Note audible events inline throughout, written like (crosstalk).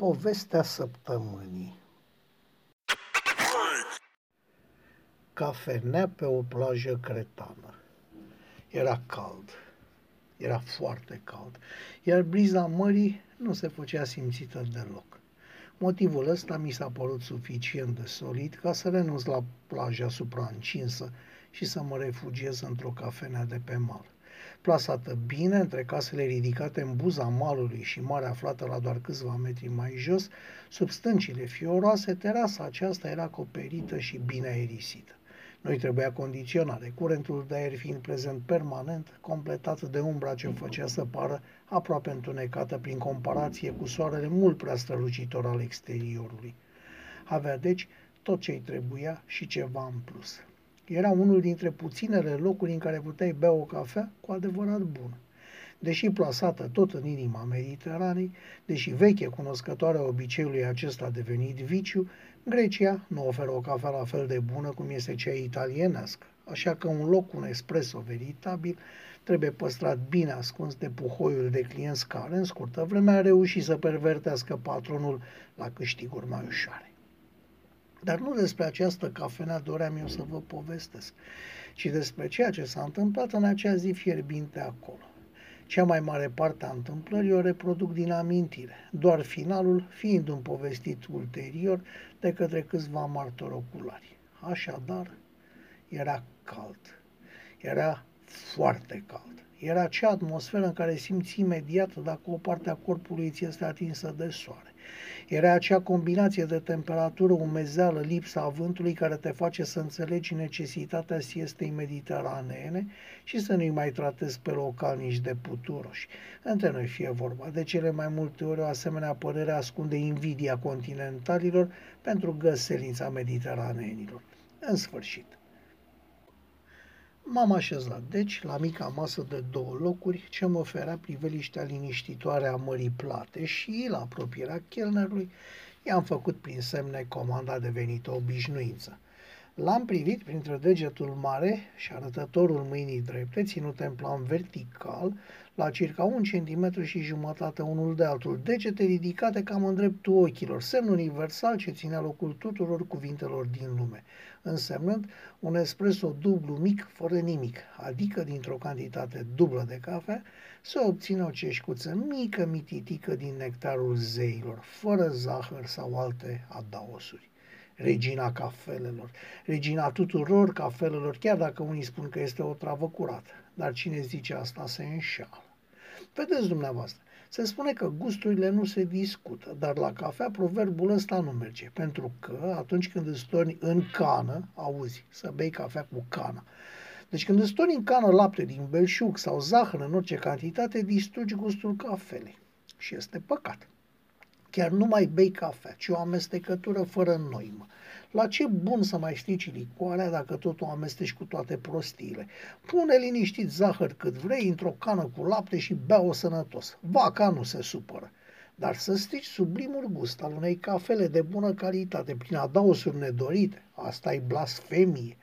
Povestea săptămânii Cafenea pe o plajă cretană. Era cald. Era foarte cald. Iar briza mării nu se făcea simțită deloc. Motivul ăsta mi s-a părut suficient de solid ca să renunț la plaja supraîncinsă și să mă refugiez într-o cafenea de pe mal. Plasată bine între casele ridicate în buza malului și marea aflată la doar câțiva metri mai jos, sub stâncile fioroase, terasa aceasta era acoperită și bine aerisită. Noi trebuia condiționare, curentul de aer fiind prezent permanent, completat de umbra ce făcea să pară aproape întunecată prin comparație cu soarele mult prea strălucitor al exteriorului. Avea deci tot ce-i trebuia și ceva în plus. Era unul dintre puținele locuri în care puteai bea o cafea cu adevărat bună. Deși plasată tot în inima Mediteranei, deși veche cunoscătoare a obiceiului acesta a devenit viciu, Grecia nu oferă o cafea la fel de bună cum este cea italienească, așa că un loc cu un espresso veritabil trebuie păstrat bine ascuns de puhoiul de clienți care, în scurtă vreme, a reușit să pervertească patronul la câștiguri mai ușoare. Dar nu despre această cafenea doream eu să vă povestesc, ci despre ceea ce s-a întâmplat în acea zi fierbinte acolo. Cea mai mare parte a întâmplării o reproduc din amintire, doar finalul fiind un povestit ulterior de către câțiva martori oculari. Așadar, era cald. Era foarte cald. Era acea atmosferă în care simți imediat dacă o parte a corpului ți este atinsă de soare. Era acea combinație de temperatură, umezeală, lipsa vântului care te face să înțelegi necesitatea siestei mediteraneene și să nu-i mai tratezi pe localnici de puturoși. Între noi fie vorba, de cele mai multe ori o asemenea părere ascunde invidia continentalilor pentru găselința mediteraneenilor. În sfârșit, M-am așezat, deci, la mica masă de două locuri ce mă oferea priveliștea liniștitoare a mării plate și, la apropierea chelnerului, i-am făcut prin semne comanda devenită obișnuință. L-am privit printre degetul mare și arătătorul mâinii drepte, ținute în plan vertical, la circa un centimetru și jumătate unul de altul, degete ridicate cam în dreptul ochilor, semn universal ce ținea locul tuturor cuvintelor din lume, însemnând un espresso dublu mic fără nimic, adică dintr-o cantitate dublă de cafea, să obțină o ceșcuță mică mititică din nectarul zeilor, fără zahăr sau alte adaosuri regina cafelelor, regina tuturor cafelelor, chiar dacă unii spun că este o travă curată. Dar cine zice asta se înșală. Vedeți dumneavoastră, se spune că gusturile nu se discută, dar la cafea proverbul ăsta nu merge, pentru că atunci când îți torni în cană, auzi, să bei cafea cu cana, deci când îți torni în cană lapte din belșug sau zahăr în orice cantitate, distrugi gustul cafelei. Și este păcat. Chiar nu mai bei cafea, ci o amestecătură fără noimă. La ce bun să mai strici licoarea dacă tot o amesteci cu toate prostiile? Pune liniștit zahăr cât vrei într-o cană cu lapte și bea-o sănătos. Vaca nu se supără. Dar să strici sublimul gust al unei cafele de bună calitate prin adaosuri nedorite, asta e blasfemie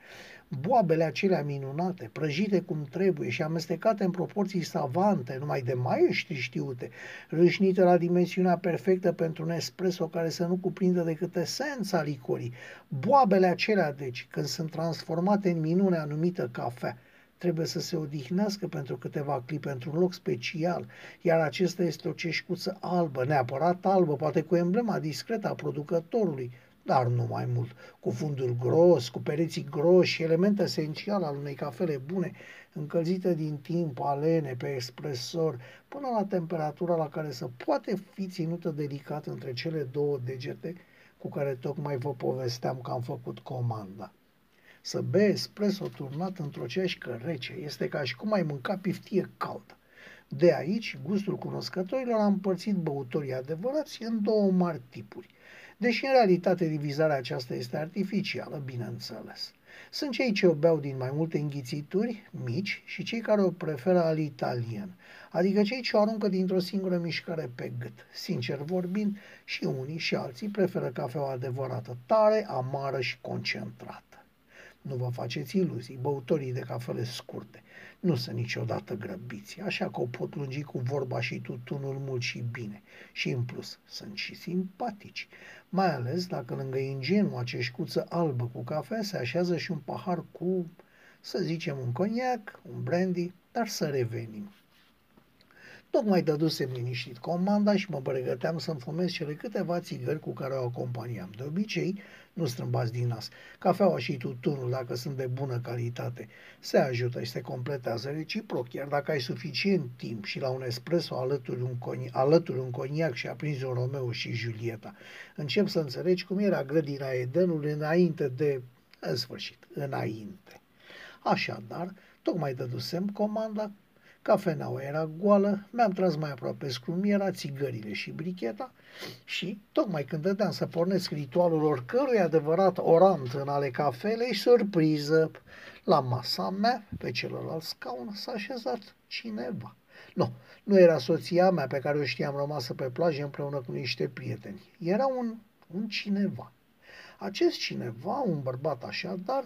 boabele acelea minunate, prăjite cum trebuie și amestecate în proporții savante, numai de maieștri știute, râșnite la dimensiunea perfectă pentru un espresso care să nu cuprindă decât esența licorii. Boabele acelea, deci, când sunt transformate în minune anumită cafea, trebuie să se odihnească pentru câteva clipe într-un loc special, iar acesta este o ceșcuță albă, neapărat albă, poate cu emblema discretă a producătorului, dar nu mai mult, cu fundul gros, cu pereții groși, element esențial al unei cafele bune, încălzite din timp, alene, pe espresor, până la temperatura la care să poate fi ținută delicat între cele două degete cu care tocmai vă povesteam că am făcut comanda. Să bei espresso turnat într-o ceașcă rece este ca și cum ai mânca piftie caldă. De aici, gustul cunoscătorilor a împărțit băutorii adevărați în două mari tipuri deși în realitate divizarea aceasta este artificială, bineînțeles. Sunt cei ce o beau din mai multe înghițituri mici și cei care o preferă al italien, adică cei ce o aruncă dintr-o singură mișcare pe gât. Sincer vorbind, și unii și alții preferă cafeaua adevărată, tare, amară și concentrată. Nu vă faceți iluzii, băutorii de cafele scurte. Nu sunt niciodată grăbiți, așa că o pot lungi cu vorba și tutunul mult și bine. Și în plus, sunt și simpatici, mai ales dacă lângă ingenua ceșcuță albă cu cafea se așează și un pahar cu, să zicem, un coniac, un brandy, dar să revenim. Tocmai dădusem liniștit comanda și mă pregăteam să-mi fumez cele câteva țigări cu care o acompaniam. De obicei, nu strâmbați din nas. Cafeaua și tutunul, dacă sunt de bună calitate, se ajută și se completează reciproc, iar dacă ai suficient timp și la un espresso alături un, coni- alături un coniac și aprinzi un Romeo și Julieta, încep să înțelegi cum era grădina Edenului înainte de... în sfârșit, înainte. Așadar, tocmai dădusem comanda Cafeneaua era goală, mi-am tras mai aproape scrumiera, țigările și bricheta și, tocmai când dădeam să pornesc ritualul oricărui adevărat orant în ale cafelei, surpriză, la masa mea, pe celălalt scaun, s-a așezat cineva. Nu, nu era soția mea pe care o știam rămasă pe plajă împreună cu niște prieteni. Era un, un cineva. Acest cineva, un bărbat așadar,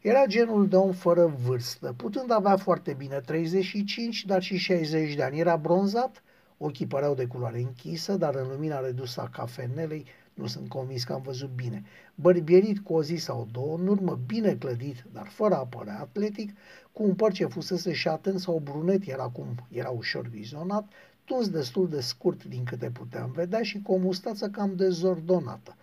era genul de om fără vârstă, putând avea foarte bine 35, dar și 60 de ani. Era bronzat, ochii păreau de culoare închisă, dar în lumina redusă a cafenelei nu sunt convins că am văzut bine. Bărbierit cu o zi sau două, în urmă bine clădit, dar fără a părea atletic, cu un păr ce fusese șaten sau brunet, era cum era ușor vizionat, tuns destul de scurt din câte puteam vedea și cu o mustață cam dezordonată.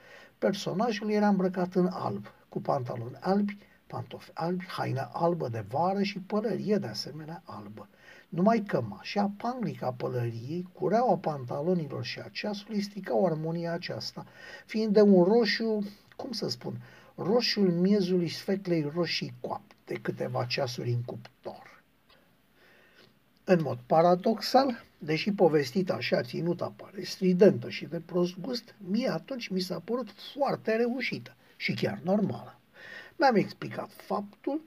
Personajul era îmbrăcat în alb, cu pantaloni albi, pantofi albi, haină albă de vară și pălărie de asemenea albă. Numai cămașa, panglica pălăriei, cureaua pantalonilor și a ceasului stricau armonia aceasta, fiind de un roșu, cum să spun, roșiul miezului sfeclei roșii coapte, câteva ceasuri în cuptor. În mod paradoxal, deși povestit așa ținut apare stridentă și de prost gust, mie atunci mi s-a părut foarte reușită și chiar normală. Mi-am explicat faptul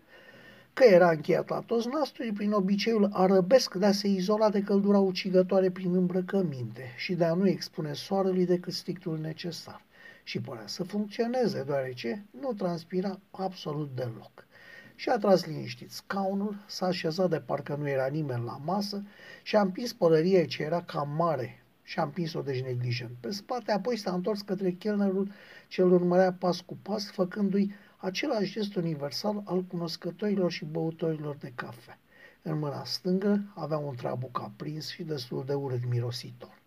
că era încheiat la toți nasturi prin obiceiul arăbesc de a se izola de căldura ucigătoare prin îmbrăcăminte și de a nu expune soarelui decât strictul necesar. Și părea să funcționeze, deoarece nu transpira absolut deloc. Și a tras liniștit scaunul, s-a așezat de parcă nu era nimeni la masă și a împins pălăria ce era cam mare și a împins-o deci neglijent pe spate, apoi s-a întors către chelnerul ce îl urmărea pas cu pas, făcându-i același gest universal al cunoscătorilor și băutorilor de cafea. În mâna stângă avea un trabuc aprins și destul de urât mirositor.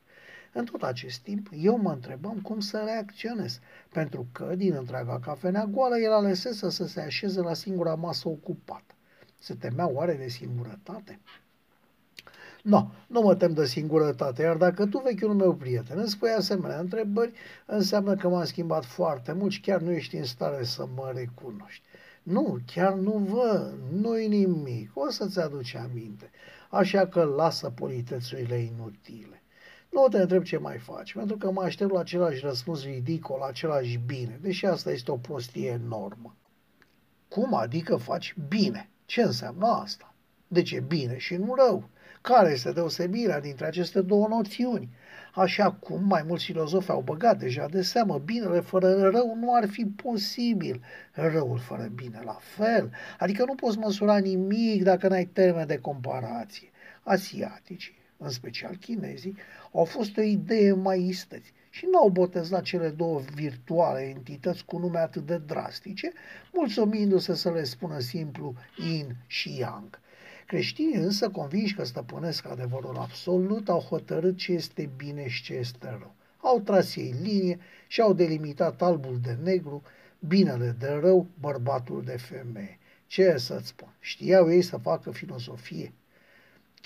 În tot acest timp, eu mă întrebam cum să reacționez, pentru că, din întreaga cafenea goală, el alesese să se așeze la singura masă ocupată. Se temea oare de singurătate? No, nu mă tem de singurătate, iar dacă tu, vechiul meu prieten, îmi spui asemenea întrebări, înseamnă că m-am schimbat foarte mult și chiar nu ești în stare să mă recunoști. Nu, chiar nu văd, nu-i nimic, o să-ți aduci aminte. Așa că lasă politețurile inutile. Nu te întreb ce mai faci, pentru că mă aștept la același răspuns ridicol, același bine, deși asta este o prostie enormă. Cum adică faci bine? Ce înseamnă asta? De ce bine și nu rău? Care este deosebirea dintre aceste două noțiuni? Așa cum mai mulți filozofi au băgat deja de seamă, binele fără rău nu ar fi posibil, răul fără bine la fel, adică nu poți măsura nimic dacă n-ai termen de comparație. Asiaticii, în special chinezii, au fost o idee mai istăți și nu au botezat cele două virtuale entități cu nume atât de drastice, mulțumindu-se să le spună simplu yin și yang. Creștinii însă, convinși că stăpânesc adevărul absolut, au hotărât ce este bine și ce este rău. Au tras ei linie și au delimitat albul de negru, binele de rău, bărbatul de femeie. Ce să-ți spun? Știau ei să facă filozofie.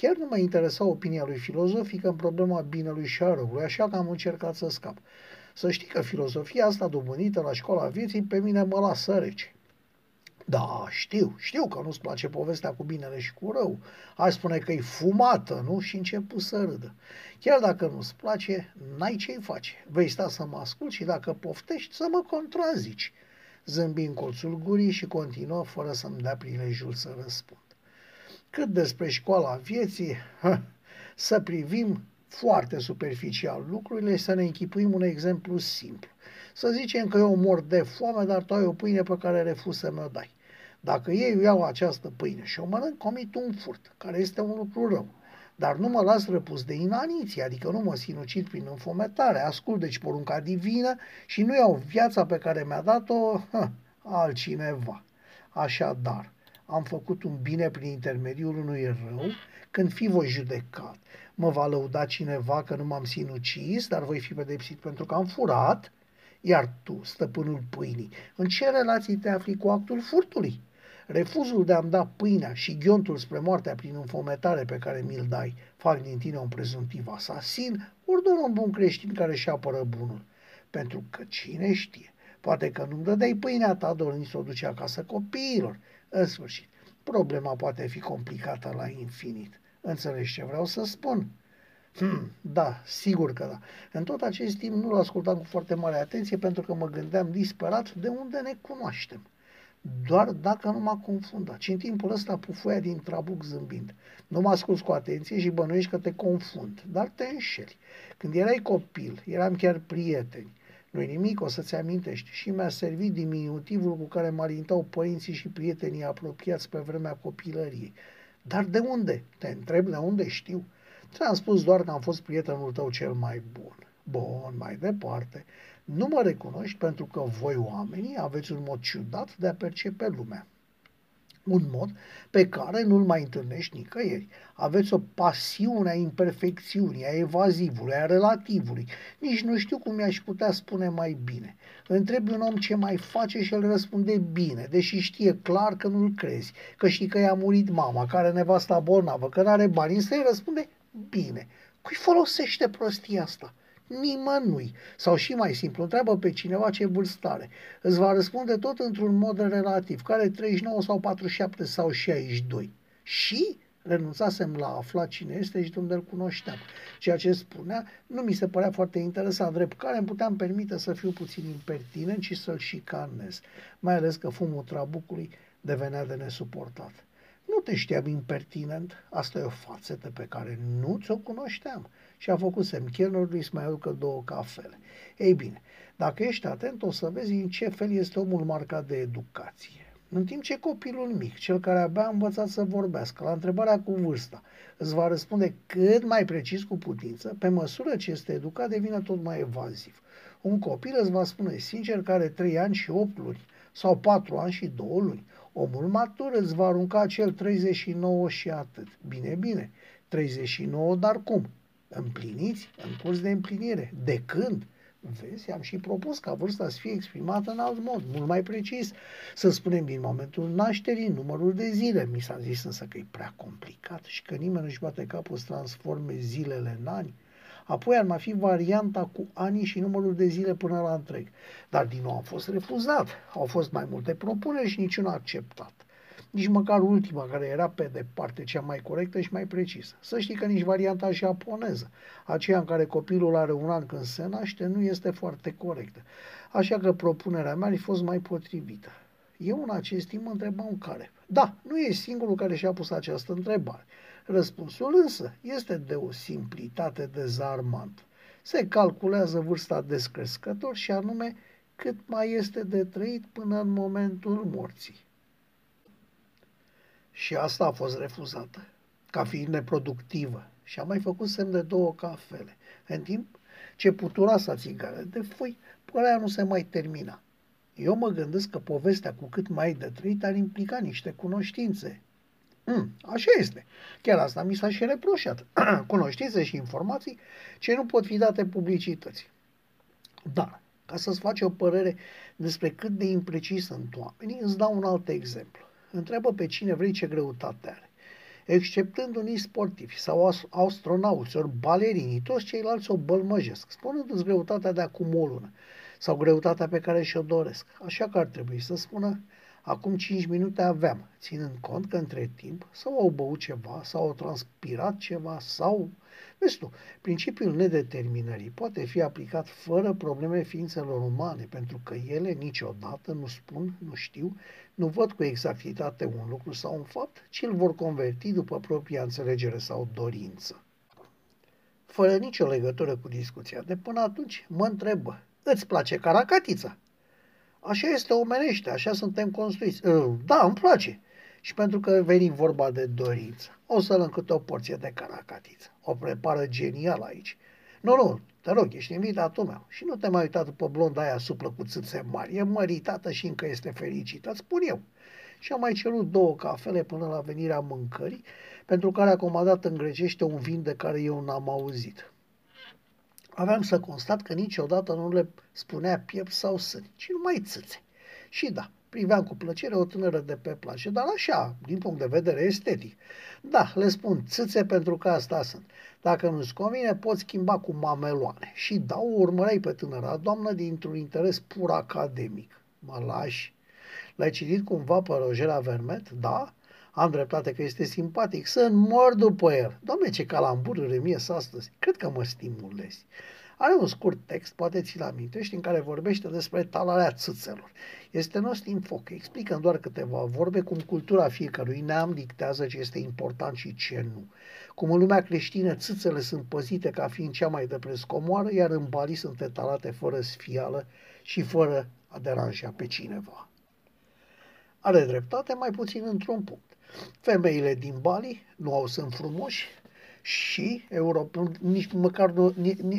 Chiar nu mă interesa opinia lui filozofică în problema binelui și a răului, așa că am încercat să scap. Să știi că filozofia asta dobândită la școala vieții pe mine mă lasă rece. Da, știu, știu că nu-ți place povestea cu binele și cu rău. Aș spune că e fumată, nu? Și începu să râdă. Chiar dacă nu-ți place, n-ai ce-i face. Vei sta să mă ascult și dacă poftești, să mă contrazici. Zâmbi în colțul gurii și continuă fără să-mi dea prilejul să răspund. Cât despre școala vieții, ha, să privim foarte superficial lucrurile și să ne închipuim un exemplu simplu. Să zicem că eu mor de foame, dar tu ai o pâine pe care refuz să mi-o dai. Dacă ei iau această pâine și o mănânc, comit un furt, care este un lucru rău. Dar nu mă las răpus de inaniție, adică nu mă sinucid prin înfometare, ascult deci porunca divină și nu iau viața pe care mi-a dat-o hă, altcineva. Așadar, am făcut un bine prin intermediul unui rău, când fi voi judecat, mă va lăuda cineva că nu m-am sinucis, dar voi fi pedepsit pentru că am furat, iar tu, stăpânul pâinii, în ce relații te afli cu actul furtului? Refuzul de a-mi da pâinea și ghiontul spre moartea prin înfometare pe care mi-l dai fac din tine un prezuntiv asasin, ori doar un bun creștin care își apără bunul. Pentru că cine știe, poate că nu-mi dădeai pâinea ta dornind să o duce acasă copiilor. În sfârșit, problema poate fi complicată la infinit. Înțelegi ce vreau să spun? Hmm, da, sigur că da. În tot acest timp nu-l ascultam cu foarte mare atenție pentru că mă gândeam disperat de unde ne cunoaștem. Doar dacă nu m-a confundat. Și în timpul ăsta pufoia din trabuc zâmbind. Nu mă asculți cu atenție și bănuiești că te confund, dar te înșeli. Când erai copil, eram chiar prieteni. Nu-i nimic, o să-ți amintești. Și mi-a servit diminutivul cu care mă alintau părinții și prietenii apropiați pe vremea copilăriei. Dar de unde? Te întreb de unde știu. Ți-am spus doar că am fost prietenul tău cel mai bun. Bun, mai departe. Nu mă recunoști pentru că voi oamenii aveți un mod ciudat de a percepe lumea. Un mod pe care nu-l mai întâlnești nicăieri. Aveți o pasiune a imperfecțiunii, a evazivului, a relativului. Nici nu știu cum i-aș putea spune mai bine. Întrebi un om ce mai face și el răspunde bine, deși știe clar că nu-l crezi, că știi că i-a murit mama, care nevasta bolnavă, că n-are bani, însă îi răspunde bine. Cui folosește prostia asta? Nimănui. Sau și mai simplu, întreabă pe cineva ce vârstă are. Îți va răspunde tot într-un mod relativ, care 39 sau 47 sau 62. Și renunțasem la a afla cine este și unde îl cunoșteam. Ceea ce spunea nu mi se părea foarte interesant, drept care îmi puteam permite să fiu puțin impertinent și să-l șicanez, mai ales că fumul trabucului devenea de nesuportat. Nu te știam impertinent, asta e o fațetă pe care nu ți-o cunoșteam. Și a făcut semn chelnerului să mai aducă două cafele. Ei bine, dacă ești atent, o să vezi în ce fel este omul marcat de educație. În timp ce copilul mic, cel care abia a învățat să vorbească, la întrebarea cu vârsta, îți va răspunde cât mai precis cu putință, pe măsură ce este educat, devine tot mai evaziv. Un copil îți va spune sincer că are 3 ani și 8 luni, sau 4 ani și 2 luni. Omul matur îți va arunca cel 39 și atât. Bine, bine, 39, dar cum? Împliniți? În curs de împlinire. De când? Vezi, am și propus ca vârsta să fie exprimată în alt mod, mult mai precis. Să spunem din momentul nașterii, numărul de zile. Mi s-a zis însă că e prea complicat și că nimeni nu-și bate capul să transforme zilele în ani. Apoi ar mai fi varianta cu anii și numărul de zile până la întreg. Dar din nou am fost refuzat. Au fost mai multe propuneri și niciuna acceptat. Nici măcar ultima, care era pe departe cea mai corectă și mai precisă. Să știi că nici varianta japoneză, aceea în care copilul are un an când se naște, nu este foarte corectă. Așa că propunerea mea a fost mai potrivită. Eu în acest timp mă întrebam care. Da, nu e singurul care și-a pus această întrebare. Răspunsul însă este de o simplitate dezarmantă. Se calculează vârsta descrescător și anume cât mai este de trăit până în momentul morții. Și asta a fost refuzată, ca fiind neproductivă. Și am mai făcut semn de două cafele, în timp ce puturoasa țigară de foi părea nu se mai termina. Eu mă gândesc că povestea cu cât mai de trăit ar implica niște cunoștințe, Mm, așa este. Chiar asta mi s-a și reproșat. (clears throat) Cunoștințe și informații ce nu pot fi date publicității. Dar, ca să-ți faci o părere despre cât de imprecis sunt oamenii, îți dau un alt exemplu. Întreabă pe cine vrei ce greutate are. Exceptând unii sportivi sau astronauți ori balerini, toți ceilalți o bălmăjesc, spunându-ți greutatea de acum o lună sau greutatea pe care și-o doresc. Așa că ar trebui să spună Acum 5 minute aveam, ținând cont că între timp sau au băut ceva, sau au transpirat ceva, sau... Vezi tu, principiul nedeterminării poate fi aplicat fără probleme ființelor umane, pentru că ele niciodată nu spun, nu știu, nu văd cu exactitate un lucru sau un fapt, ci îl vor converti după propria înțelegere sau dorință. Fără nicio legătură cu discuția de până atunci, mă întrebă, îți place caracatița? Așa este omenește, așa suntem construiți. Ă, da, îmi place. Și pentru că veni vorba de dorință, o să-l încât o porție de caracatiță. O prepară genial aici. Nu, nu, te rog, ești invitatul meu. Și nu te mai uita după blonda aia suplă cu țâțe mari. E măritată și încă este fericită, îți spun eu. Și am mai cerut două cafele până la venirea mâncării, pentru care a comandat în grecește un vin de care eu n-am auzit. Aveam să constat că niciodată nu le spunea piept sau sâni, ci numai țâțe. Și da, priveam cu plăcere o tânără de pe plajă, dar așa, din punct de vedere estetic. Da, le spun țâțe pentru că asta sunt. Dacă nu-ți convine, poți schimba cu mameloane. Și da, o urmăreai pe tânăra doamnă dintr-un interes pur academic. Mă lași? L-ai citit cumva pe Rogera Vermet? Da? Am dreptate că este simpatic. Să mor după el. Doamne, ce calambururi mie astăzi. Cred că mă stimulezi. Are un scurt text, poate ți-l amintești, în care vorbește despre talarea țâțelor. Este nost în foc, explică doar câteva vorbe cum cultura fiecărui neam dictează ce este important și ce nu. Cum în lumea creștină țâțele sunt păzite ca fiind cea mai de preț comoară, iar în Bali sunt etalate fără sfială și fără a deranja pe cineva. Are dreptate mai puțin într-un punct. Femeile din Bali nu au sunt frumoși, și Europa, nici măcar nu,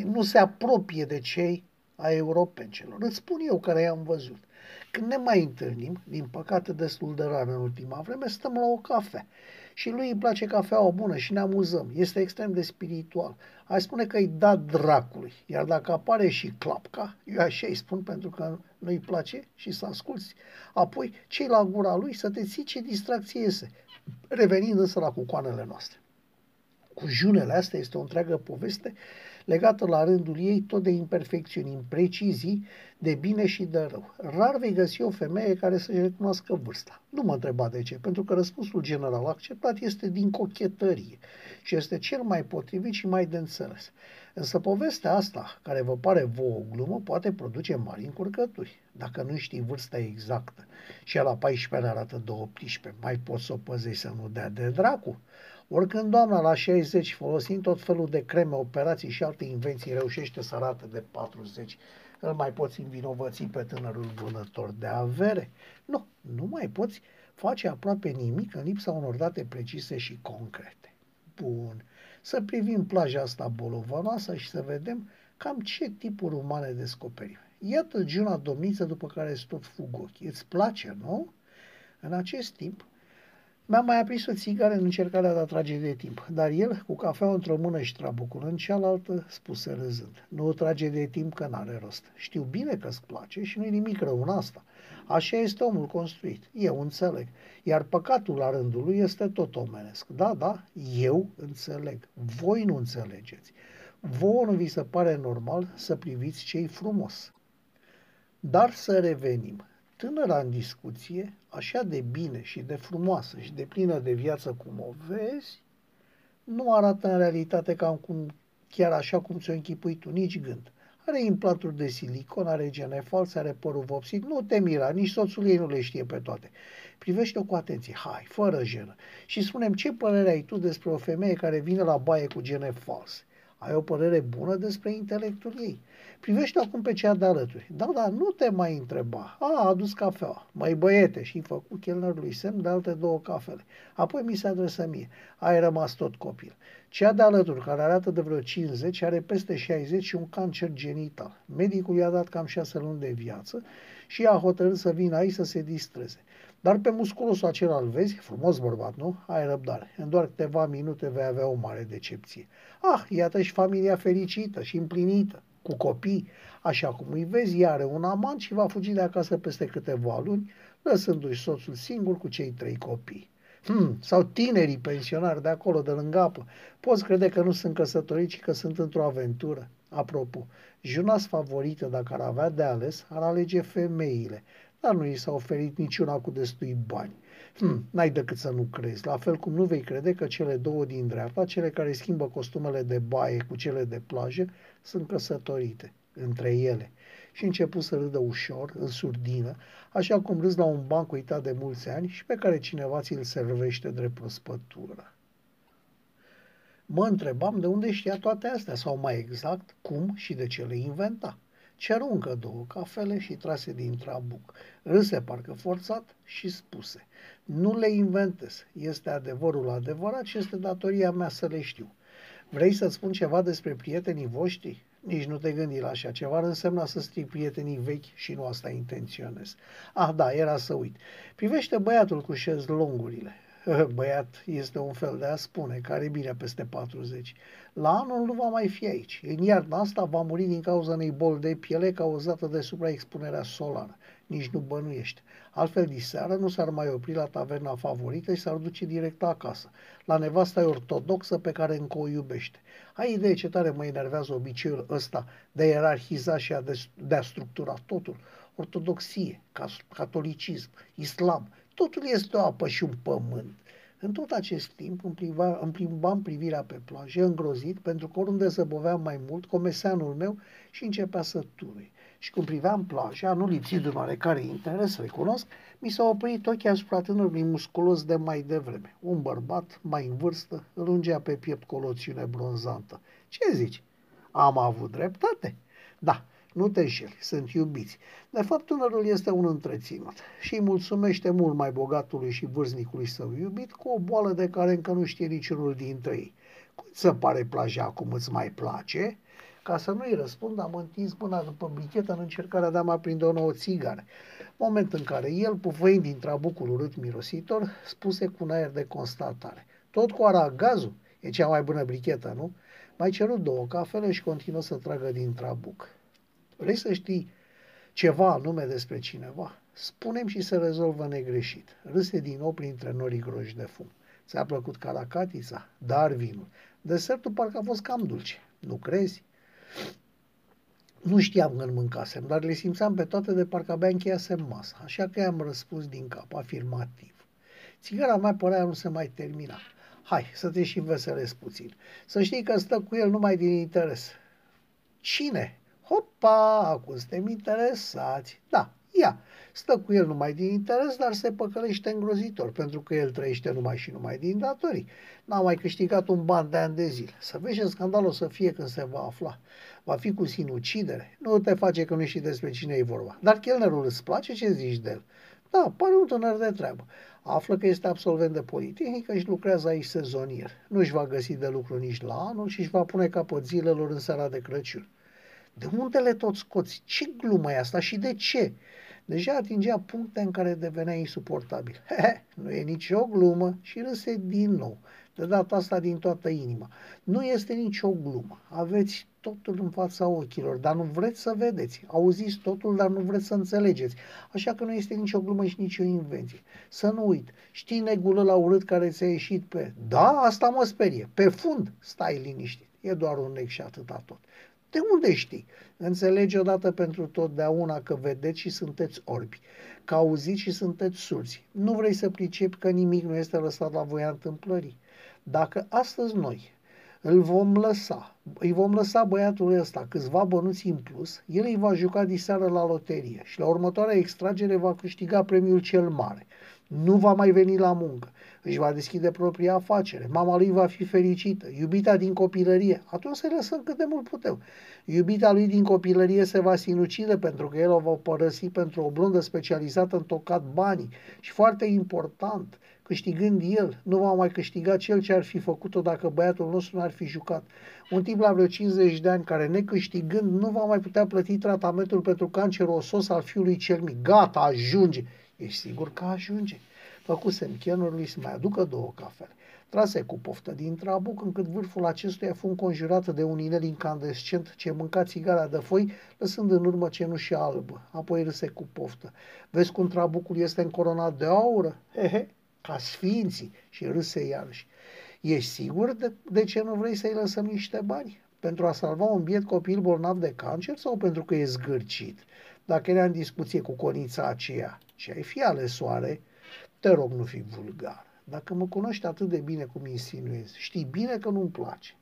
nu se apropie de cei a europencelor. Îți spun eu care i-am văzut. Când ne mai întâlnim, din păcate destul de rar în ultima vreme, stăm la o cafea. Și lui îi place cafeaua bună și ne amuzăm. Este extrem de spiritual. Ai spune că îi da dracului. Iar dacă apare și clapca, eu așa îi spun pentru că nu-i place și să asculți. Apoi, cei la gura lui să te ții ce distracție iese. Revenind însă la cucoanele noastre. Cu junele astea este o întreagă poveste legată la rândul ei tot de imperfecțiuni, imprecizii, de bine și de rău. Rar vei găsi o femeie care să-și recunoască vârsta. Nu mă întreba de ce, pentru că răspunsul general acceptat este din cochetărie și este cel mai potrivit și mai de înțeles. Însă povestea asta, care vă pare vouă o glumă, poate produce mari încurcături. Dacă nu știi vârsta exactă și la 14 arată de 18, mai poți să o păzești să nu dea de dracu? Oricând doamna la 60, folosind tot felul de creme, operații și alte invenții, reușește să arate de 40, îl mai poți învinovăți pe tânărul vânător de avere? Nu, nu mai poți face aproape nimic în lipsa unor date precise și concrete. Bun, să privim plaja asta bolovanoasă și să vedem cam ce tipuri umane descoperim. Iată Giuna Domniță după care îți tot fug ochii. Îți place, nu? În acest timp, mi-am mai aprins o țigară în încercarea de a trage de timp, dar el, cu cafea într-o mână și trabucul în cealaltă, spuse râzând. Nu o trage de timp că n-are rost. Știu bine că îți place și nu-i nimic rău în asta. Așa este omul construit. Eu înțeleg. Iar păcatul la rândul lui este tot omenesc. Da, da, eu înțeleg. Voi nu înțelegeți. Vouă nu vi se pare normal să priviți cei frumos. Dar să revenim. Tânăra în discuție, așa de bine și de frumoasă și de plină de viață cum o vezi, nu arată în realitate cam cum, chiar așa cum ți-o închipui tu, nici gând. Are implanturi de silicon, are gene false, are părul vopsit, nu te mira, nici soțul ei nu le știe pe toate. Privește-o cu atenție, hai, fără jenă, și spunem ce părere ai tu despre o femeie care vine la baie cu gene false. Ai o părere bună despre intelectul ei. Privește acum pe cea de alături. Da, da, nu te mai întreba. A, a adus cafea. Mai băiete și făcut chelnerului semn de alte două cafele. Apoi mi se adresă mie. Ai rămas tot copil. Cea de alături, care arată de vreo 50, are peste 60 și un cancer genital. Medicul i-a dat cam 6 luni de viață și a hotărât să vină aici să se distreze. Dar pe musculosul acela îl vezi, frumos bărbat, nu? Ai răbdare. În doar câteva minute vei avea o mare decepție. Ah, iată și familia fericită și împlinită cu copii, așa cum îi vezi, ea are un amant și va fugi de acasă peste câteva luni, lăsându-și soțul singur cu cei trei copii. Hmm, sau tinerii pensionari de acolo, de lângă apă. Poți crede că nu sunt căsătoriți, ci că sunt într-o aventură. Apropo, junas favorită, dacă ar avea de ales, ar alege femeile, dar nu i s-a oferit niciuna cu destui bani. Hmm, n-ai decât să nu crezi, la fel cum nu vei crede că cele două din dreapta, cele care schimbă costumele de baie cu cele de plajă, sunt căsătorite între ele. Și început să râdă ușor, în surdină, așa cum râzi la un banc uitat de mulți ani și pe care cineva ți-l servește drept prospătură. Mă întrebam de unde știa toate astea, sau mai exact, cum și de ce le inventa. Ceru încă două cafele și trase din trabuc. Râse parcă forțat și spuse. Nu le inventez. Este adevărul adevărat și este datoria mea să le știu. Vrei să-ți spun ceva despre prietenii voștri? Nici nu te gândi la așa ceva, însemna să stric prietenii vechi și nu asta intenționez. Ah, da, era să uit. Privește băiatul cu șezlongurile. (laughs) Băiat este un fel de a spune, care bine peste 40. La anul nu va mai fi aici. În iarna asta va muri din cauza unei boli de piele cauzată de supraexpunerea solară. Nici nu bănuiește. Altfel, diseară nu s-ar mai opri la taverna favorită și s-ar duce direct acasă, la nevasta ortodoxă pe care încă o iubește. Ai idee ce tare mă enervează obiceiul ăsta de a ierarhiza și a de, de a structura totul? Ortodoxie, catolicism, islam, totul este o apă și un pământ. În tot acest timp îmi, pliva, îmi plimbam privirea pe plajă, îngrozit, pentru că oriunde zăboveam mai mult, comeseanul meu și începea să ture. Și când priveam plaja, nu lipsit de un oarecare interes, recunosc, mi s-a oprit ochii asupra tânărului musculos de mai devreme. Un bărbat, mai în vârstă, îl ungea pe piept cu o loțiune bronzantă. Ce zici? Am avut dreptate? Da, nu te înșeli, sunt iubiți. De fapt, tânărul este un întreținut și îi mulțumește mult mai bogatului și vârznicului său iubit cu o boală de care încă nu știe niciunul dintre ei. Cum să pare plaja acum îți mai place? Ca să nu-i răspund, am întins mâna după brichetă în încercarea de a mă prinde o nouă țigară. Moment în care el, pufăind din trabucul urât mirositor, spuse cu un aer de constatare. Tot cu aragazul? E cea mai bună brichetă, nu? Mai cerut două cafele și continuă să tragă din trabuc. Vrei să știi ceva anume despre cineva? Spunem și se rezolvă negreșit. Râse din nou printre norii groși de fum. Ți-a plăcut caracatița? Dar vinul. Desertul parcă a fost cam dulce. Nu crezi? Nu știam când mâncasem, dar le simțeam pe toate de parcă abia încheiasem masa, așa că i-am răspuns din cap, afirmativ. Țigara mea părea nu se mai termina. Hai, să te și înveselesc puțin. Să știi că stă cu el numai din interes. Cine? Hopa, acum suntem interesați. Da, ia, stă cu el numai din interes, dar se păcălește îngrozitor, pentru că el trăiește numai și numai din datorii. N-a mai câștigat un ban de ani de zile. Să vezi ce scandal o să fie când se va afla. Va fi cu sinucidere. Nu te face că nu știi despre cine e vorba. Dar chelnerul îți place? Ce zici de el? Da, pare un tânăr de treabă. Află că este absolvent de politehnică și lucrează aici sezonier. Nu își va găsi de lucru nici la anul și își va pune capăt zilelor în seara de Crăciun. De unde le tot scoți? Ce glumă e asta și de ce? Deja atingea puncte în care devenea insuportabil. (laughs) He, nu e nicio glumă și râse din nou, de data asta din toată inima. Nu este nicio glumă. Aveți totul în fața ochilor, dar nu vreți să vedeți. Auziți totul, dar nu vreți să înțelegeți. Așa că nu este nicio glumă și nicio invenție. Să nu uit, știi negulă la urât care ți-a ieșit pe... Da, asta mă sperie. Pe fund, stai liniștit. E doar un nec și atâta tot. De unde știi? Înțelegi odată pentru totdeauna că vedeți și sunteți orbi, că auziți și sunteți surzi. Nu vrei să pricepi că nimic nu este lăsat la voia întâmplării. Dacă astăzi noi îl vom lăsa, îi vom lăsa băiatul ăsta câțiva bănuți în plus, el îi va juca diseară la loterie și la următoarea extragere va câștiga premiul cel mare. Nu va mai veni la muncă își va deschide propria afacere, mama lui va fi fericită, iubita din copilărie, atunci să-i lăsăm cât de mult putem. Iubita lui din copilărie se va sinucide pentru că el o va părăsi pentru o blondă specializată în tocat banii și foarte important, câștigând el, nu va mai câștiga cel ce ar fi făcut-o dacă băiatul nostru n-ar fi jucat. Un tip la vreo 50 de ani care necâștigând nu va mai putea plăti tratamentul pentru cancer osos al fiului cel mic. Gata, ajunge! Ești sigur că ajunge? Făcuse chenului să mai aducă două cafele. Trase cu poftă din trabuc, încât vârful acestuia fu înconjurat de un inel incandescent ce mânca țigara de foi, lăsând în urmă cenușa albă. Apoi râse cu poftă. Vezi cum trabucul este încoronat de aură? Hehe, ca sfinții. Și râse iarăși. Ești sigur de, de ce nu vrei să-i lăsăm niște bani? Pentru a salva un biet copil bolnav de cancer sau pentru că e zgârcit? Dacă era în discuție cu conița aceea, ce ai fi ales soare? Te rog, nu fi vulgar. Dacă mă cunoști atât de bine cum insinuezi, știi bine că nu-mi place.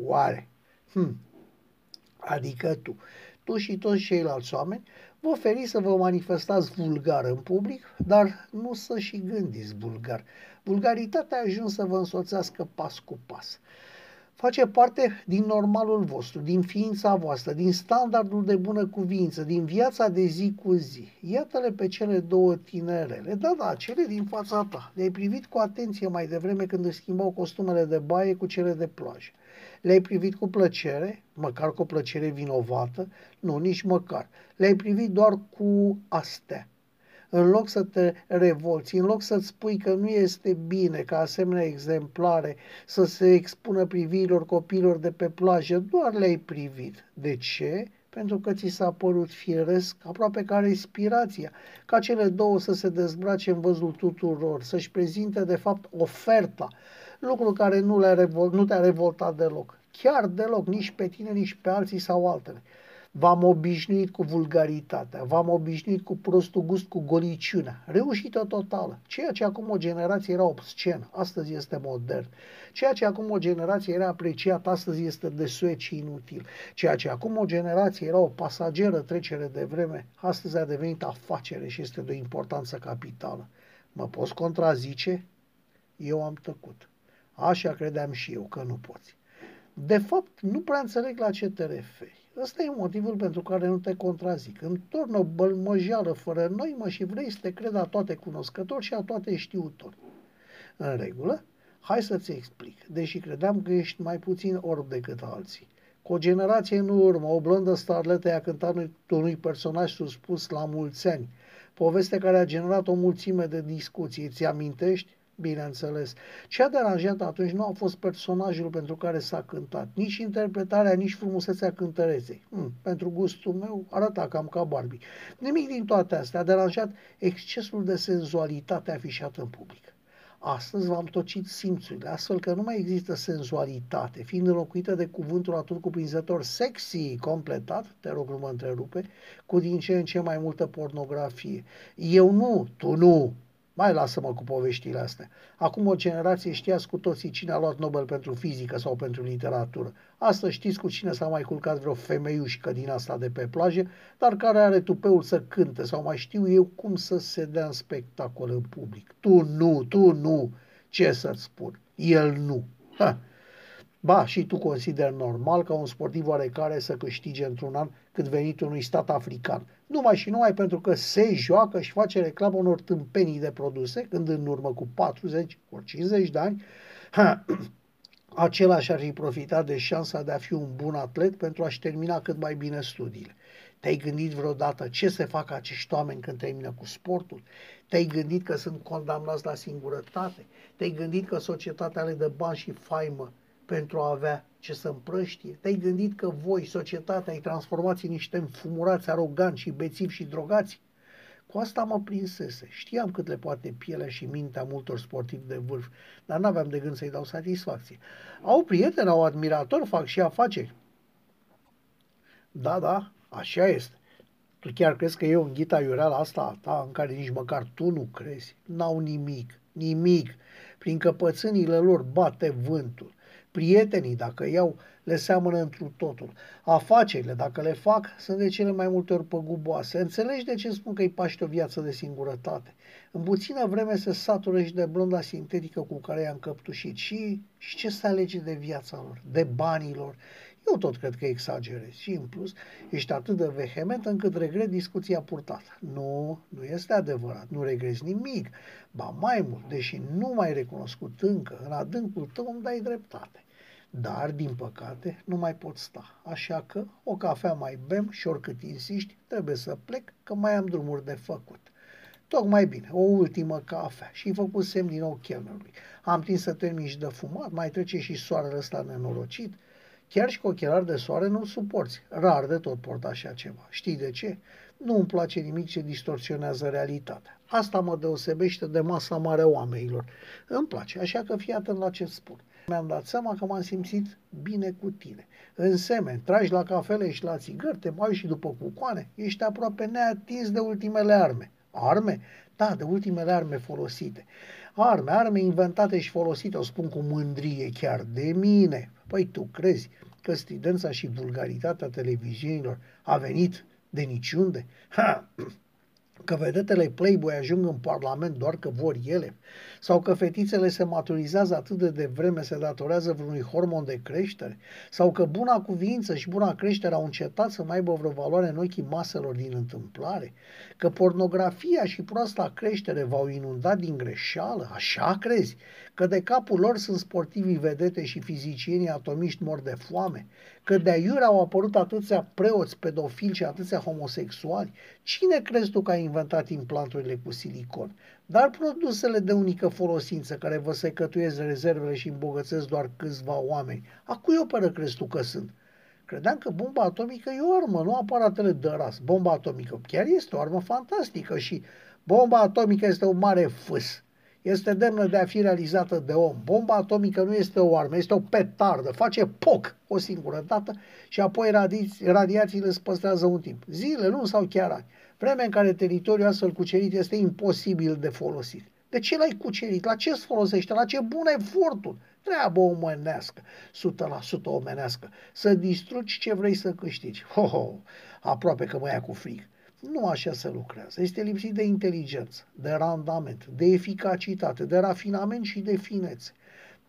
Oare? Hm. Adică tu. Tu și toți ceilalți oameni vă oferiți să vă manifestați vulgar în public, dar nu să și gândiți vulgar. Vulgaritatea a ajuns să vă însoțească pas cu pas. Face parte din normalul vostru, din ființa voastră, din standardul de bună cuvință, din viața de zi cu zi. Iată-le pe cele două tinerele. Da, da, cele din fața ta. Le-ai privit cu atenție mai devreme când își schimbau costumele de baie cu cele de plajă. Le-ai privit cu plăcere, măcar cu o plăcere vinovată? Nu, nici măcar. Le-ai privit doar cu astea în loc să te revolți, în loc să-ți spui că nu este bine ca asemenea exemplare să se expună privirilor copiilor de pe plajă, doar le-ai privit. De ce? Pentru că ți s-a părut firesc, aproape ca respirația, ca cele două să se dezbrace în văzul tuturor, să-și prezinte de fapt oferta, lucru care nu, le-a revol- nu te-a revoltat deloc. Chiar deloc, nici pe tine, nici pe alții sau altele. V-am obișnuit cu vulgaritatea, v-am obișnuit cu prostul gust, cu goliciunea. Reușită totală. Ceea ce acum o generație era obscen, astăzi este modern. Ceea ce acum o generație era apreciat, astăzi este de și inutil. Ceea ce acum o generație era o pasageră trecere de vreme, astăzi a devenit afacere și este de o importanță capitală. Mă poți contrazice? Eu am tăcut. Așa credeam și eu că nu poți. De fapt, nu prea înțeleg la ce te referi. Ăsta e motivul pentru care nu te contrazic. Îmi tornă o bălmăjeală fără noi, mă, și vrei să te cred a toate cunoscători și a toate știutori. În regulă? Hai să-ți explic. Deși credeam că ești mai puțin orb decât alții. Cu o generație în urmă, o blondă starletă i-a cântat unui personaj suspus la mulți ani. Poveste care a generat o mulțime de discuții. Ți amintești? Bineînțeles. Ce a deranjat atunci nu a fost personajul pentru care s-a cântat, nici interpretarea, nici frumusețea cântăreței. Hmm, pentru gustul meu arăta cam ca Barbie. Nimic din toate astea a deranjat excesul de senzualitate afișat în public. Astăzi v-am tocit simțurile, astfel că nu mai există senzualitate, fiind înlocuită de cuvântul atunci cuprinzător sexy completat, te rog nu mă întrerupe, cu din ce în ce mai multă pornografie. Eu nu, tu nu, mai lasă-mă cu poveștile astea. Acum o generație știați cu toții cine a luat Nobel pentru fizică sau pentru literatură. Astăzi știți cu cine s-a mai culcat vreo femeiușcă din asta de pe plajă, dar care are tupeul să cânte sau mai știu eu cum să se dea în spectacol în public. Tu nu, tu nu. Ce să-ți spun? El nu. Ha. Ba, și tu consider normal ca un sportiv oarecare să câștige într-un an cât venitul unui stat african. Numai și numai pentru că se joacă și face reclamă unor tâmpenii de produse, când în urmă cu 40 ori 50 de ani, ha, (clears throat) același ar fi profitat de șansa de a fi un bun atlet pentru a-și termina cât mai bine studiile. Te-ai gândit vreodată ce se fac acești oameni când termină cu sportul? Te-ai gândit că sunt condamnați la singurătate? Te-ai gândit că societatea le dă bani și faimă pentru a avea ce să împrăștie? Te-ai gândit că voi, societatea, ai transformați în niște înfumurați, aroganți și bețivi și drogați? Cu asta mă prinsese. Știam cât le poate pielea și mintea multor sportivi de vârf, dar n-aveam de gând să-i dau satisfacție. Au prieteni, au admiratori, fac și afaceri. Da, da, așa este. Tu chiar crezi că eu înghit aiureala asta a ta, în care nici măcar tu nu crezi? N-au nimic, nimic. Prin căpățânile lor bate vântul. Prietenii, dacă iau, le seamănă întru totul. Afacerile, dacă le fac, sunt de cele mai multe ori păguboase. Înțelegi de ce spun că îi paște o viață de singurătate? În puțină vreme se satură și de blonda sintetică cu care i-am căptușit. Și, și ce să alege de viața lor, de banii lor? Eu tot cred că exagerez și în plus ești atât de vehement încât regret discuția purtată. Nu, nu este adevărat, nu regrezi nimic. Ba mai mult, deși nu mai recunoscut încă, în adâncul tău îmi dai dreptate. Dar, din păcate, nu mai pot sta. Așa că o cafea mai bem și oricât insiști, trebuie să plec, că mai am drumuri de făcut. Tocmai bine, o ultimă cafea și îi făcut semn din nou chelnerului. Am timp să termin și de fumat, mai trece și soarele ăsta nenorocit. Chiar și cu ochelari de soare nu-l suporți. Rar de tot port așa ceva. Știi de ce? Nu îmi place nimic ce distorsionează realitatea. Asta mă deosebește de masa mare a oamenilor. Îmi place, așa că fii atent la ce spun. Mi-am dat seama că m-am simțit bine cu tine. În semen, tragi la cafele și la țigări, te mai și după cucoane, ești aproape neatins de ultimele arme. Arme? Da, de ultimele arme folosite. Arme, arme inventate și folosite, o spun cu mândrie chiar de mine. Păi tu crezi că stridența și vulgaritatea televiziunilor a venit de niciunde? Ha! (clears throat) că vedetele Playboy ajung în Parlament doar că vor ele, sau că fetițele se maturizează atât de devreme se datorează vreunui hormon de creștere, sau că buna cuvință și buna creștere au încetat să mai aibă vreo valoare în ochii maselor din întâmplare, că pornografia și proasta creștere v-au inundat din greșeală, așa crezi, că de capul lor sunt sportivii vedete și fizicienii atomiști mor de foame, că de aiurea au apărut atâția preoți pedofili și atâția homosexuali. Cine crezi tu că a inventat implanturile cu silicon? Dar produsele de unică folosință care vă secătuiesc rezervele și îmbogățesc doar câțiva oameni, a cui operă crezi tu că sunt? Credeam că bomba atomică e o armă, nu aparatele de ras. Bomba atomică chiar este o armă fantastică și bomba atomică este un mare fâs este demnă de a fi realizată de om. Bomba atomică nu este o armă, este o petardă, face poc o singură dată și apoi radi- radiațiile îți păstrează un timp. Zile, luni sau chiar ani. Vreme în care teritoriul astfel cucerit este imposibil de folosit. De ce l-ai cucerit? La ce îți folosește? La ce bun efortul? Treabă omenească, 100% omenească. Să distrugi ce vrei să câștigi. Ho, ho, aproape că mă ia cu frig. Nu așa se lucrează. Este lipsit de inteligență, de randament, de eficacitate, de rafinament și de finețe.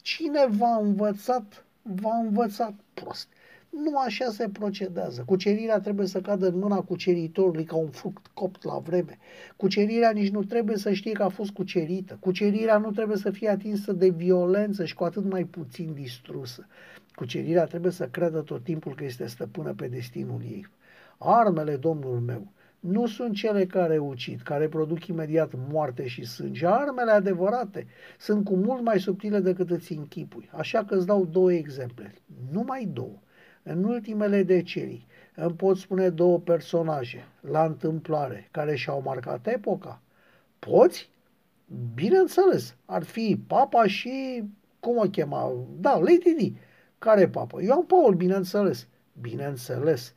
Cine v-a învățat, v-a învățat prost. Nu așa se procedează. Cucerirea trebuie să cadă în mâna cuceritorului ca un fruct copt la vreme. Cucerirea nici nu trebuie să știe că a fost cucerită. Cucerirea nu trebuie să fie atinsă de violență și cu atât mai puțin distrusă. Cucerirea trebuie să creadă tot timpul că este stăpână pe destinul ei. Armele, domnul meu, nu sunt cele care ucid, care produc imediat moarte și sânge. Armele adevărate sunt cu mult mai subtile decât îți închipui. Așa că îți dau două exemple. Numai două. În ultimele decenii îmi pot spune două personaje la întâmplare care și-au marcat epoca? Poți? Bineînțeles. Ar fi papa și... cum o chema? Da, Lady Di. Care papa? Ioan Paul, bineînțeles. Bineînțeles.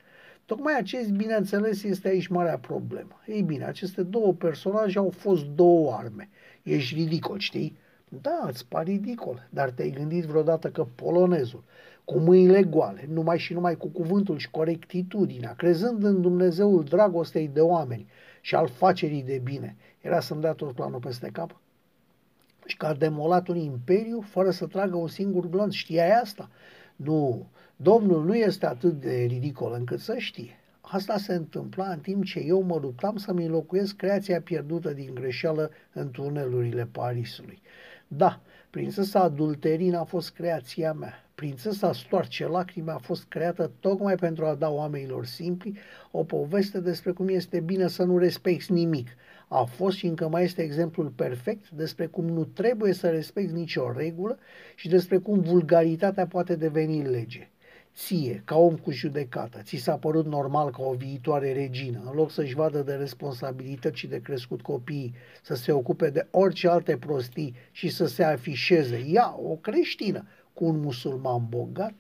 Tocmai acest, bineînțeles, este aici marea problemă. Ei bine, aceste două personaje au fost două arme. Ești ridicol, știi? Da, îți pare ridicol, dar te-ai gândit vreodată că polonezul, cu mâinile goale, numai și numai cu cuvântul și corectitudinea, crezând în Dumnezeul dragostei de oameni și al facerii de bine, era să-mi dea tot planul peste cap? Și că a demolat un imperiu fără să tragă un singur glonț. Știai asta? Nu, Domnul nu este atât de ridicol încât să știe. Asta se întâmpla în timp ce eu mă luptam să-mi înlocuiesc creația pierdută din greșeală în tunelurile Parisului. Da, prințesa Adulterina a fost creația mea. Prințesa Stoarce Lacrime a fost creată tocmai pentru a da oamenilor simpli o poveste despre cum este bine să nu respecti nimic. A fost și încă mai este exemplul perfect despre cum nu trebuie să respecti nicio regulă și despre cum vulgaritatea poate deveni lege ție, ca om cu judecată, ți s-a părut normal ca o viitoare regină, în loc să-și vadă de responsabilități și de crescut copiii, să se ocupe de orice alte prostii și să se afișeze, ea, o creștină, cu un musulman bogat?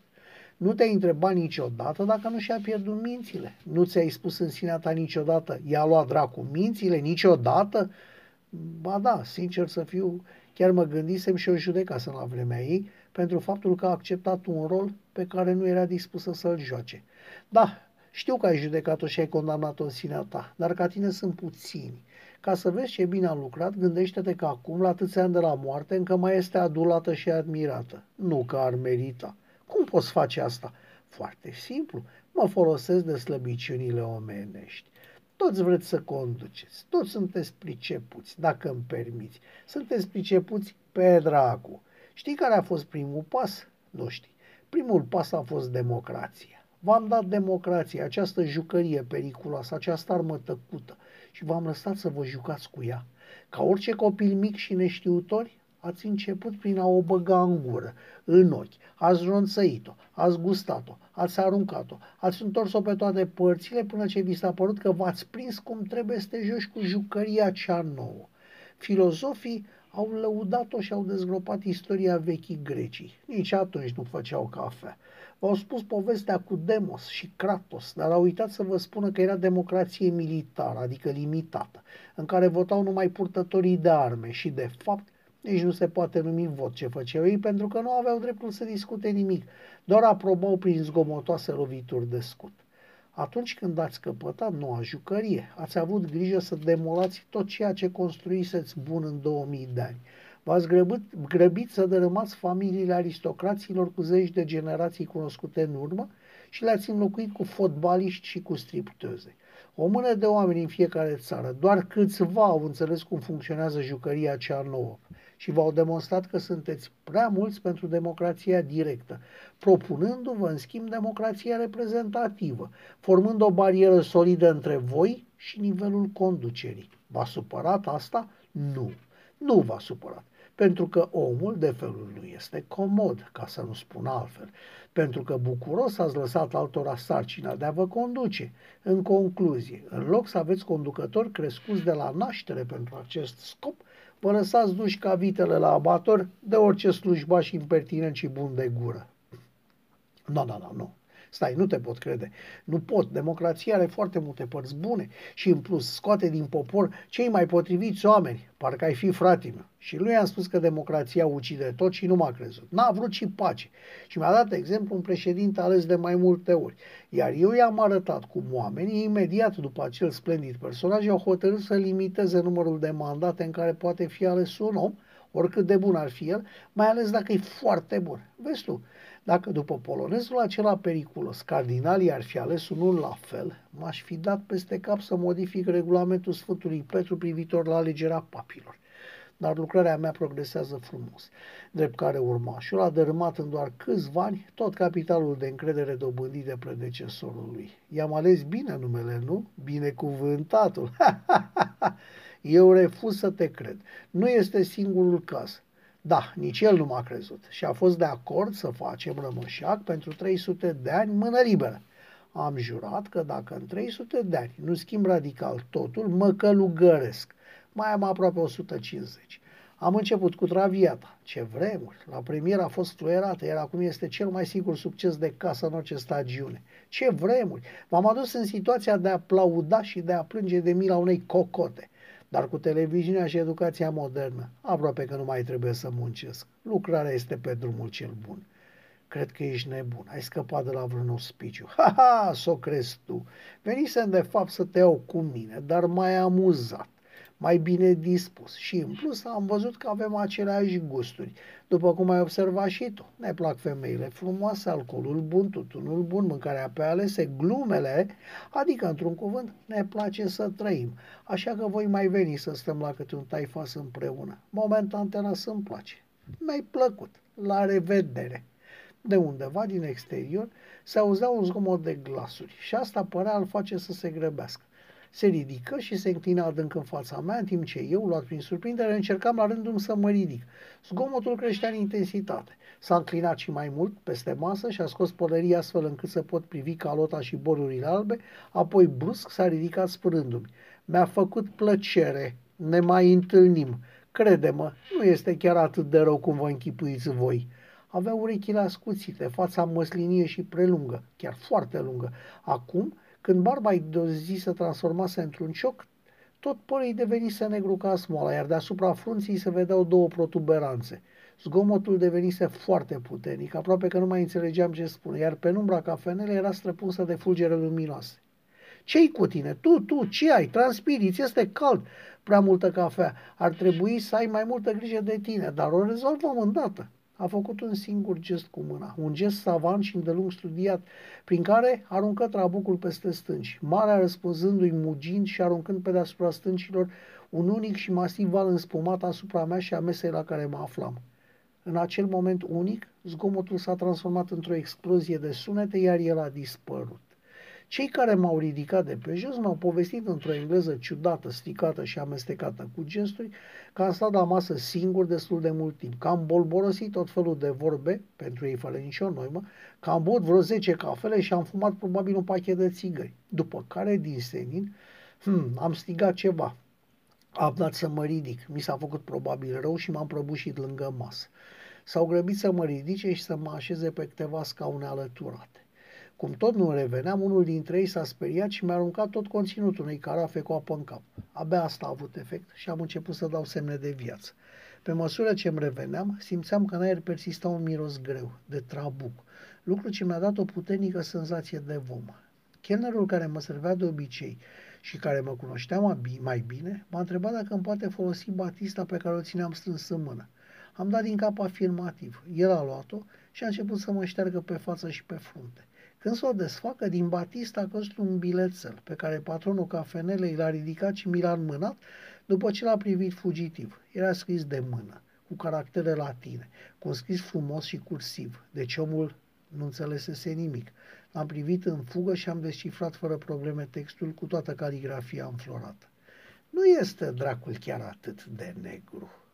Nu te-ai întrebat niciodată dacă nu și-a pierdut mințile? Nu ți-ai spus în sinea ta niciodată, i-a luat dracu mințile, niciodată? Ba da, sincer să fiu, chiar mă gândisem și o judecasem la vremea ei, pentru faptul că a acceptat un rol pe care nu era dispusă să-l joace. Da, știu că ai judecat-o și ai condamnat-o în sinea ta, dar ca tine sunt puțini. Ca să vezi ce bine a lucrat, gândește-te că acum, la atâția ani de la moarte, încă mai este adulată și admirată. Nu că ar merita. Cum poți face asta? Foarte simplu. Mă folosesc de slăbiciunile omenești. Toți vreți să conduceți, toți sunteți pricepuți, dacă îmi permiți. Sunteți pricepuți pe dracu. Știi care a fost primul pas? Nu știi. Primul pas a fost democrația. V-am dat democrație, această jucărie periculoasă, această armă tăcută și v-am lăsat să vă jucați cu ea. Ca orice copil mic și neștiutori, ați început prin a o băga în gură, în ochi, ați ronțăit-o, ați gustat-o, ați aruncat-o, ați întors-o pe toate părțile până ce vi s-a părut că v-ați prins cum trebuie să te joci cu jucăria cea nouă. Filozofii au lăudat-o și au dezgropat istoria vechii Grecii. Nici atunci nu făceau cafea. V-au spus povestea cu Demos și Kratos, dar au uitat să vă spună că era democrație militară, adică limitată, în care votau numai purtătorii de arme și, de fapt, nici nu se poate numi vot ce făceau ei, pentru că nu aveau dreptul să discute nimic, doar aprobau prin zgomotoase lovituri de scut. Atunci când ați căpătat noua jucărie, ați avut grijă să demolați tot ceea ce construiseți bun în 2000 de ani. V-ați grăbit, grăbit să dărâmați familiile aristocraților cu zeci de generații cunoscute în urmă și le-ați înlocuit cu fotbaliști și cu stripteze. O mână de oameni în fiecare țară, doar câțiva au înțeles cum funcționează jucăria cea nouă și v-au demonstrat că sunteți prea mulți pentru democrația directă, propunându-vă în schimb democrația reprezentativă, formând o barieră solidă între voi și nivelul conducerii. V-a supărat asta? Nu. Nu v-a supărat pentru că omul de felul lui este comod, ca să nu spun altfel, pentru că bucuros ați lăsat altora sarcina de a vă conduce. În concluzie, în loc să aveți conducători crescuți de la naștere pentru acest scop, vă lăsați duși ca vitele la abator de orice slujbaș impertinent și bun de gură. Nu, nu, nu, nu. Stai, nu te pot crede. Nu pot. Democrația are foarte multe părți bune și în plus scoate din popor cei mai potriviți oameni. Parcă ai fi frate meu. Și lui am spus că democrația ucide tot și nu m-a crezut. N-a vrut și pace. Și mi-a dat exemplu un președinte ales de mai multe ori. Iar eu i-am arătat cum oamenii, imediat după acel splendid personaj, au hotărât să limiteze numărul de mandate în care poate fi ales un om, oricât de bun ar fi el, mai ales dacă e foarte bun. Vezi tu, dacă după polonezul acela periculos cardinalii ar fi ales unul la fel, m-aș fi dat peste cap să modific regulamentul Sfântului Petru privitor la alegerea papilor. Dar lucrarea mea progresează frumos, drept care urmașul a dărâmat în doar câțiva ani tot capitalul de încredere dobândit de predecesorul lui. I-am ales bine numele, nu? Binecuvântatul! (laughs) Eu refuz să te cred. Nu este singurul caz. Da, nici el nu m-a crezut și a fost de acord să facem rămășac pentru 300 de ani mână liberă. Am jurat că dacă în 300 de ani nu schimb radical totul, mă călugăresc. Mai am aproape 150. Am început cu Traviata. Ce vremuri! La premieră a fost fluierată, iar acum este cel mai sigur succes de casă în orice stagiune. Ce vremuri! M-am adus în situația de a aplauda și de a plânge de mila unei cocote. Dar cu televiziunea și educația modernă, aproape că nu mai trebuie să muncesc. Lucrarea este pe drumul cel bun. Cred că ești nebun. Ai scăpat de la vreun ospiciu. (laughs) Ha, ha, s-o crezi tu. Venisem de fapt să te iau cu mine, dar mai amuzat mai bine dispus. Și în plus am văzut că avem aceleași gusturi. După cum ai observat și tu, ne plac femeile frumoase, alcoolul bun, tutunul bun, mâncarea pe alese, glumele, adică, într-un cuvânt, ne place să trăim. Așa că voi mai veni să stăm la câte un taifas împreună. Momentan te las să-mi place. Mi-ai plăcut. La revedere! De undeva din exterior se auzea un zgomot de glasuri și asta părea al face să se grăbească se ridică și se înclină adânc în fața mea, în timp ce eu, luat prin surprindere, încercam la rândul să mă ridic. Zgomotul creștea în intensitate. S-a înclinat și mai mult peste masă și a scos pălăria astfel încât să pot privi calota și borurile albe, apoi brusc s-a ridicat spărându-mi. Mi-a făcut plăcere. Ne mai întâlnim. Crede-mă, nu este chiar atât de rău cum vă închipuiți voi. Avea urechile ascuțite, fața măslinie și prelungă, chiar foarte lungă. Acum când barba îi de zi se transformase într-un cioc, tot părul îi devenise negru ca smoala, iar deasupra frunții se vedeau două protuberanțe. Zgomotul devenise foarte puternic, aproape că nu mai înțelegeam ce spune, iar penumbra cafenelei era străpunsă de fulgere luminoase. Ce-i cu tine? Tu, tu, ce ai? Transpiri, ți este cald. Prea multă cafea. Ar trebui să ai mai multă grijă de tine, dar o rezolvăm îndată a făcut un singur gest cu mâna, un gest savant și îndelung studiat, prin care aruncă trabucul peste stânci, marea răspunzându-i mugind și aruncând pe deasupra stâncilor un unic și masiv val înspumat asupra mea și a mesei la care mă aflam. În acel moment unic, zgomotul s-a transformat într-o explozie de sunete, iar el a dispărut. Cei care m-au ridicat de pe jos m-au povestit într-o engleză ciudată, stricată și amestecată cu gesturi că am stat la masă singur destul de mult timp, că am bolborosit tot felul de vorbe, pentru ei fără nicio noimă, că am băut vreo 10 cafele și am fumat probabil un pachet de țigări. După care, din senin, hmm, am strigat ceva. Am dat să mă ridic. Mi s-a făcut probabil rău și m-am prăbușit lângă masă. S-au grăbit să mă ridice și să mă așeze pe câteva scaune alăturate. Cum tot nu reveneam, unul dintre ei s-a speriat și mi-a aruncat tot conținutul unei carafe cu apă în cap. Abia asta a avut efect și am început să dau semne de viață. Pe măsură ce îmi reveneam, simțeam că în aer persista un miros greu, de trabuc, lucru ce mi-a dat o puternică senzație de vomă. Chelnerul care mă servea de obicei și care mă cunoștea mai bine, m-a întrebat dacă îmi poate folosi batista pe care o țineam strâns în mână. Am dat din cap afirmativ. El a luat-o și a început să mă șteargă pe față și pe frunte. Când s-o desfacă, din batista a căzut un bilețel pe care patronul cafenelei l-a ridicat și mi l-a înmânat după ce l-a privit fugitiv. Era scris de mână, cu caractere latine, cu un scris frumos și cursiv, deci omul nu înțelesese nimic. L-am privit în fugă și am descifrat fără probleme textul cu toată caligrafia înflorată. Nu este dracul chiar atât de negru.